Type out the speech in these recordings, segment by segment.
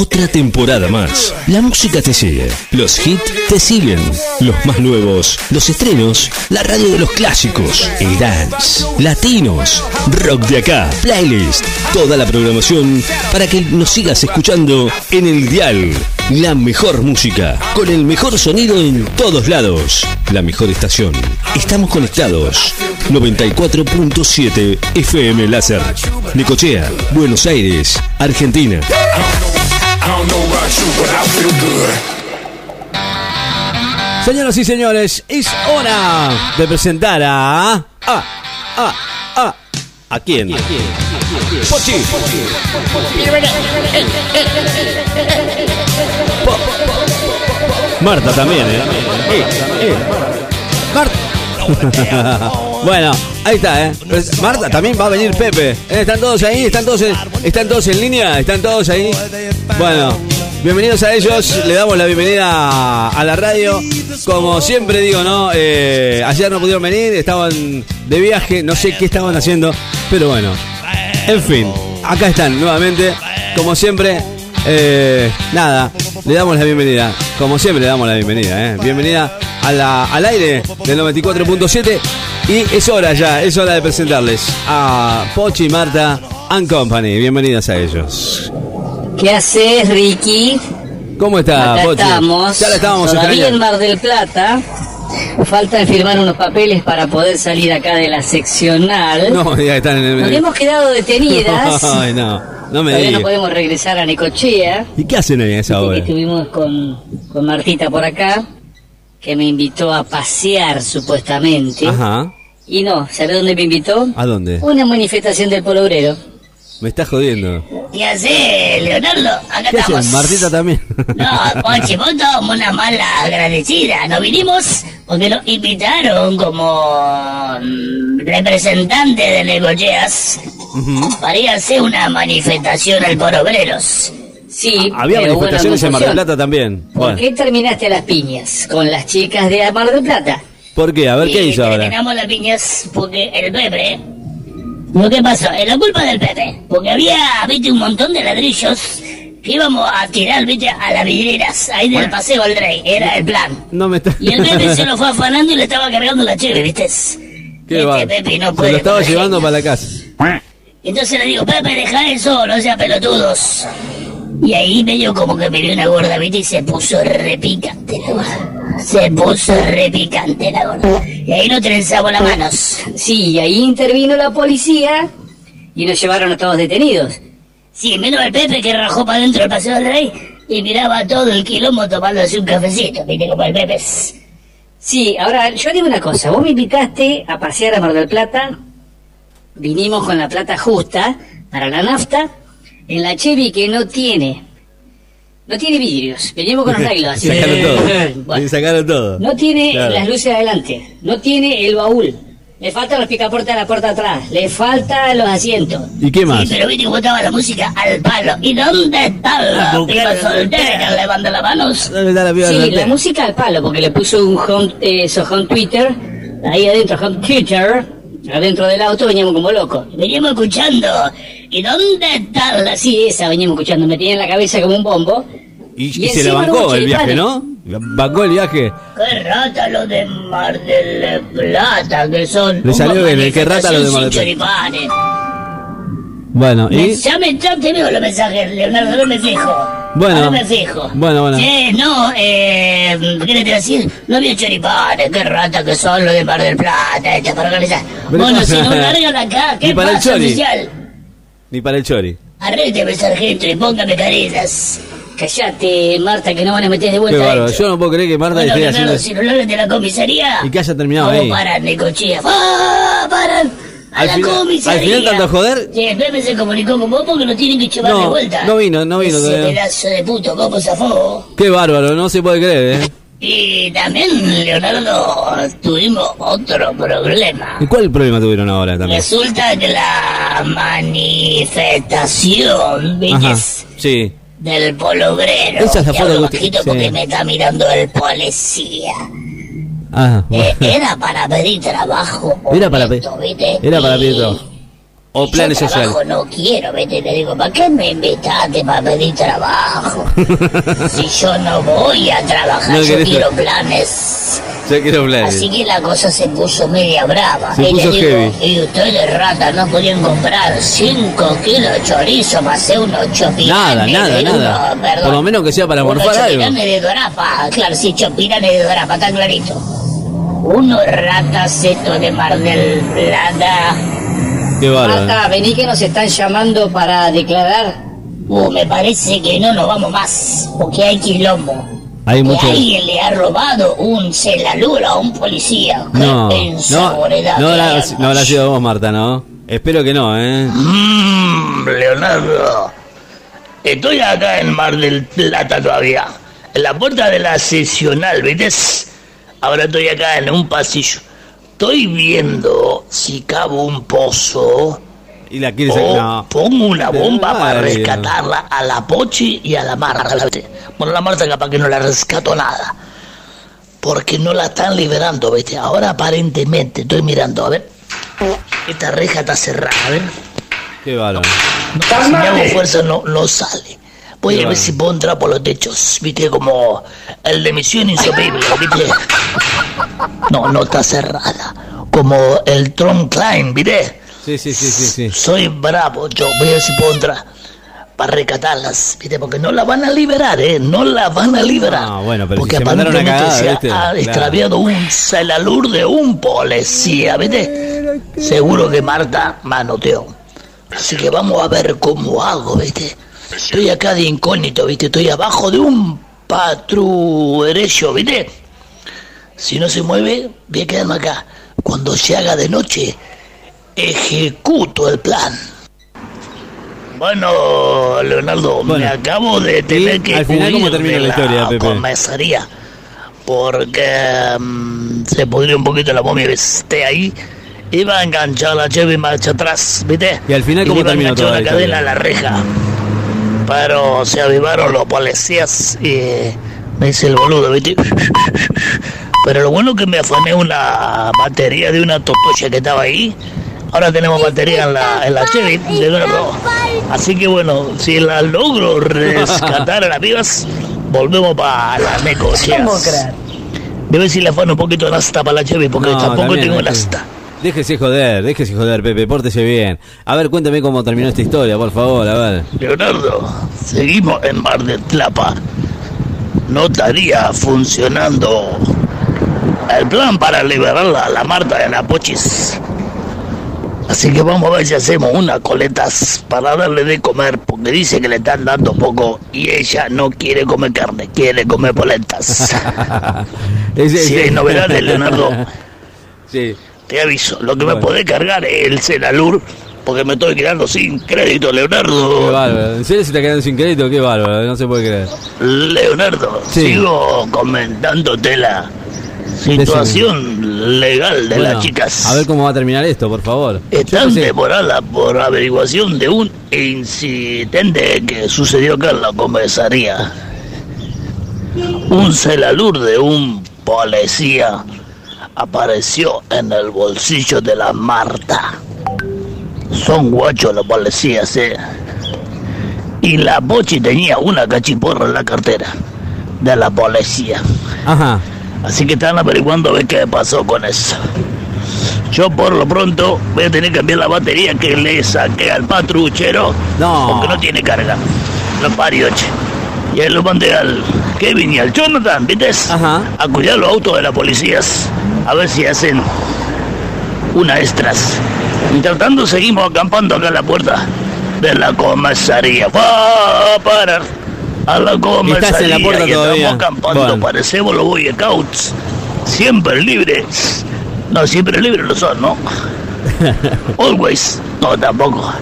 Otra temporada más. La música te sigue. Los hits te siguen. Los más nuevos. Los estrenos. La radio de los clásicos. El dance. Latinos. Rock de acá. Playlist. Toda la programación para que nos sigas escuchando en el dial. La mejor música. Con el mejor sonido en todos lados. La mejor estación. Estamos conectados. 94.7 FM Láser. Necochea, Buenos Aires, Argentina. Señoras y señores, es hora de presentar a. a. a. a. ¿A quién? Pochi. Po- Marta también. Eh, eh. Marta. bueno, ahí está, ¿eh? Pues, Marta, también va a venir Pepe. ¿Eh? ¿Están todos ahí? ¿Están todos, en, ¿Están todos en línea? ¿Están todos ahí? Bueno, bienvenidos a ellos. Le damos la bienvenida a la radio. Como siempre digo, ¿no? Eh, ayer no pudieron venir, estaban de viaje, no sé qué estaban haciendo, pero bueno. En fin, acá están nuevamente. Como siempre, eh, nada, le damos la bienvenida. Como siempre, le damos la bienvenida. ¿eh? Bienvenida a la- al aire del 94.7. Y es hora ya, es hora de presentarles a Pochi, Marta and Company. Bienvenidas a ellos. ¿Qué haces, Ricky? ¿Cómo está, Acá Pochi? estamos. Ya la estábamos Todavía en. Mar del Plata. Falta firmar unos papeles para poder salir acá de la seccional. No, ya están en el Nos hemos quedado detenidas. Ay, no, no me Todavía no podemos regresar a Necochea. ¿Y qué hacen a esa hora? estuvimos con, con Martita por acá, que me invitó a pasear supuestamente. Ajá. Y no, ¿sabes dónde me invitó? ¿A dónde? Una manifestación del Polo Obrero. Me estás jodiendo. ¿Qué hace, Leonardo? Acá ¿Qué estamos. hacen? Martita también. No, Pochi, vos somos una mala agradecida. No vinimos porque nos invitaron como mm, representante de Negocheas para ir a hacer una manifestación al por obreros. Sí, Había pero manifestaciones en Mar del. Plata también. ¿Por Bueno, qué terminaste a las piñas con las chicas de Mar del Plata? ¿Por qué? A ver qué hizo ahora. terminamos las piñas porque el Pepe. Lo que pasó, es la culpa del Pepe. Porque había, viste, un montón de ladrillos que íbamos a tirar, viste, a las vidrieras, ahí del paseo al Rey. Era el plan. No me está. Y el Pepe se lo fue afanando y le estaba cargando la cheve, ¿viste? Qué este. Pepe no Se puede lo estaba llevando para la casa. Entonces le digo, Pepe, deja eso, no seas pelotudos. Y ahí medio como que me vio una gorda, ¿viste? Y se puso repicante la gorda. Se puso repicante la gorda. Y ahí nos trenzamos las manos. Sí, y ahí intervino la policía y nos llevaron a todos detenidos. Sí, menos el Pepe que rajó para adentro del paseo del rey y miraba todo el quilombo tomándose un cafecito, ¿viste? Como el Pepe. Sí, ahora yo digo una cosa, vos me invitaste a pasear a Mar del Plata, vinimos con la plata justa para la nafta, en la Chevy que no tiene, no tiene vidrios, venimos con arreglos. así. Sacaron todo. Bueno, sacaron todo. no tiene Claro. las luces adelante, no tiene el baúl, le faltan los picaportes a la puerta atrás, le faltan los asientos. ¿Y qué más? Sí, pero viste estaba la música al palo. ¿Y dónde están las pibas solteras? Levanten las manos. ¿Dónde está la piba Sí, la música al palo, porque le puso un home, eh, eso, home Twitter, ahí adentro, home Twitter, adentro del auto veníamos como locos. Veníamos escuchando. ¿Y dónde están las... Sí, esa veníamos escuchando, me tenía en la cabeza como un bombo. Y, Y y se le bancó el viaje. ¿no? Bancó el viaje. Qué rata lo de Mar del Plata, que son... Le salió bien, qué rata lo de Mar del Plata. Bueno, y. Ya me ya te veo los mensajes, Leonardo, no me fijo. Bueno. Fijo. Bueno, bueno. Sí, no, eh, ¿qué le decir? No había choripanes, qué rata que son los de Mar del Plata, este para organizar. Bueno, si no largan acá, ¿qué Ni para el pasa, chori. oficial? Ni para el chori. Arrégleme, sargento, y póngame carillas. Callate, Marta, que no van a meter de Qué vuelta bárbaro. Yo no puedo creer que Marta Bueno, esté haciendo. no largan de la comisaría... Y que haya terminado ahí. para Necochea. ¡Ah, paran! A Al la final- al final tanto joder. Sí, Pepe se comunicó con vos porque lo tienen que llevar No, de vuelta. no vino, no vino Ese pedazo de puto, ¿cómo zafó? Qué bárbaro, no se puede creer, ¿eh? Y también, Leonardo, tuvimos otro problema. ¿Y cuál problema tuvieron ahora también? Resulta que la manifestación, Ajá, sí. Del polo obrero. Esa es la foto que usted- bajito sí. porque me está mirando el policía. Ah, Eh, era para pedir trabajo. Era para pedir- ¿viste? era para pedir trabajo. o Yo planes sociales. trabajo no quiero, vete, le digo, ¿para qué me invitaste para pedir trabajo? si yo no voy a trabajar, No yo quiero planes. Yo quiero planes. Así que la cosa se puso media brava. Se y puso le digo, heavy. y ustedes rata no podían comprar 5 kilos de chorizo para hacer unos chopiranes. Nada, nada, nada. perdón. Por lo menos que sea para morfar algo. chopiranes de dorapa, claro, sí, chopiranes de dorapa, está clarito. Unos ratas estos de Mar del Plata. Qué bárbaro. Marta, vení que nos están llamando para declarar. Uh, me parece que no nos vamos más, porque hay quilombo. Hay Que mucho. alguien le ha robado un celalura a un policía. No, no, no, habrá, hay, no habrá sido vos, Marta, ¿no? Espero que no, ¿eh? Mmm, Leonardo. Estoy acá en Mar del Plata todavía. En la puerta de la sesional, ¿viste? Ahora estoy acá en un pasillo. Estoy viendo si cavo un pozo Y la quieres o no. pongo una bomba para rescatarla a la Pochi y a la Marta. Bueno, la Marta capaz que no la rescato nada. Porque no la están liberando, ¿viste? Ahora aparentemente, estoy mirando, a ver. Esta reja está cerrada, a ver. Qué bárbaro. No, si me hago fuerza no, no sale. Voy a ver si puedo entrar por los techos, viste, como el de Misión Insoluble, viste. No, no está cerrada. Como el Trump Klein, viste. Sí, sí, sí, sí, sí. Soy bravo, yo voy a ver si puedo entrar para rescatarlas, viste, porque no la van a liberar, eh, no la van a liberar. Ah, bueno, pero porque si se aparentemente cagada, se ¿viste? ha Claro. extraviado un celalur de un policía, viste. Seguro que Marta manoteó. Así que vamos a ver cómo hago, ¿viste? Estoy acá de incógnito, ¿viste? Estoy abajo de un patruerecho, ¿viste? Si no se mueve, voy a quedarme acá. Cuando se haga de noche, ejecuto el plan. Bueno, Leonardo, me acabo de tener que al final, ¿cómo huir termina de la historia, Pepe? comisaría porque mm, se pudrió un poquito la momia, esté ahí. Iba a enganchar la Chevy marcha atrás, ¿viste? ¿Y al final cómo le iba a terminó enganchar toda una la cadena a la reja. Pero se avivaron los policías y me hice el boludo, ¿viste? Pero lo bueno que me afané una batería de una totocha que estaba ahí. Ahora tenemos batería en la, en la Chevy de nuevo. Así que bueno, si la logro rescatar a las vivas, volvemos para la necocheas. Voy a ver si le afano un poquito de nasta para la Chevy, porque No, tampoco tengo déjese- nasta. Déjese joder, déjese joder, Pepe, pórtese bien. A ver, cuéntame cómo terminó esta historia, por favor, a ver. Leonardo, seguimos en Mar del Plata. No estaría funcionando el plan para liberar a la Marta de la Pochis. Así que vamos a ver si hacemos unas coletas para darle de comer, porque dice que le están dando poco y ella no quiere comer carne, quiere comer poletas. Si hay novedades, Leonardo, Sí. Te aviso. Lo que me podés cargar es el Celalur, porque me estoy quedando sin crédito, Qué Leonardo. bárbaro. ¿En serio se está quedando sin crédito? Qué bárbaro, no se puede creer. Leonardo, Sí. sigo comentándote la situación legal de Bueno, las chicas. A ver cómo va a terminar esto, por favor. Están qué demoradas por averiguación de un incidente que sucedió acá en la comisaría. Un celalur de un policía apareció en el bolsillo de la Marta. Son guachos los policías, eh. Y la Pochi tenía una cachiporra en la cartera de la policía. Ajá. Así que están averiguando a ver qué pasó con eso. Yo por lo pronto voy a tener que cambiar la batería que le saqué al patruchero. No. Porque no tiene carga. Lo parió, che. Y ahí lo mandé al Kevin y al Jonathan, ¿viste? Ajá. A cuidar los autos de las policías. A ver si hacen una extras. Mientras tanto seguimos acampando acá en la puerta de la comisaría. Va a parar a la comisaría. Estás en la puerta y todavía. Estamos acampando, Bueno. parecemos los Boy Scouts. Siempre libres. No, siempre libres no son, ¿no? Always. No, tampoco.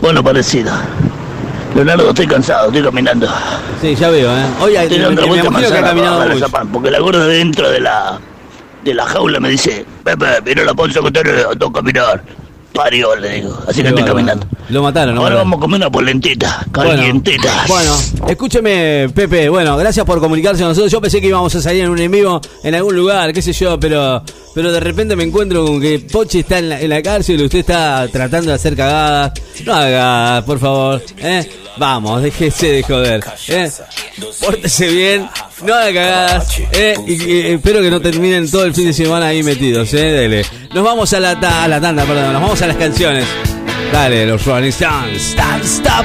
Bueno, parecido. Leonardo, estoy cansado, estoy caminando. Sí, ya veo, ¿eh? Oye, Estoy me, dando la vuelta que ha para caminado el mucho. zapán, porque la gorda dentro de la de la jaula me dice, Pepe, mira la panza que tenés, ando a caminar. parió, le digo. Así que estoy caminando. Lo mataron, lo Ahora vamos a comer una polentita, calientita. Bueno, escúcheme, Pepe. Bueno, gracias por comunicarse con nosotros. Yo pensé que íbamos a salir en un en vivo en algún lugar, qué sé yo, pero pero de repente me encuentro con que Pochi está en la, en la cárcel y usted está tratando de hacer cagadas. No haga cagadas, por favor. ¿eh? Vamos, déjese de joder. ¿eh? Pórtese bien, no haga cagadas. ¿eh? Y, espero que no terminen todo el fin de semana ahí metidos. ¿eh? Dele. Nos vamos a la, ta- a la tanda, perdón. Nos vamos a las canciones. Dale, los Rolling Stones. Stop, stop.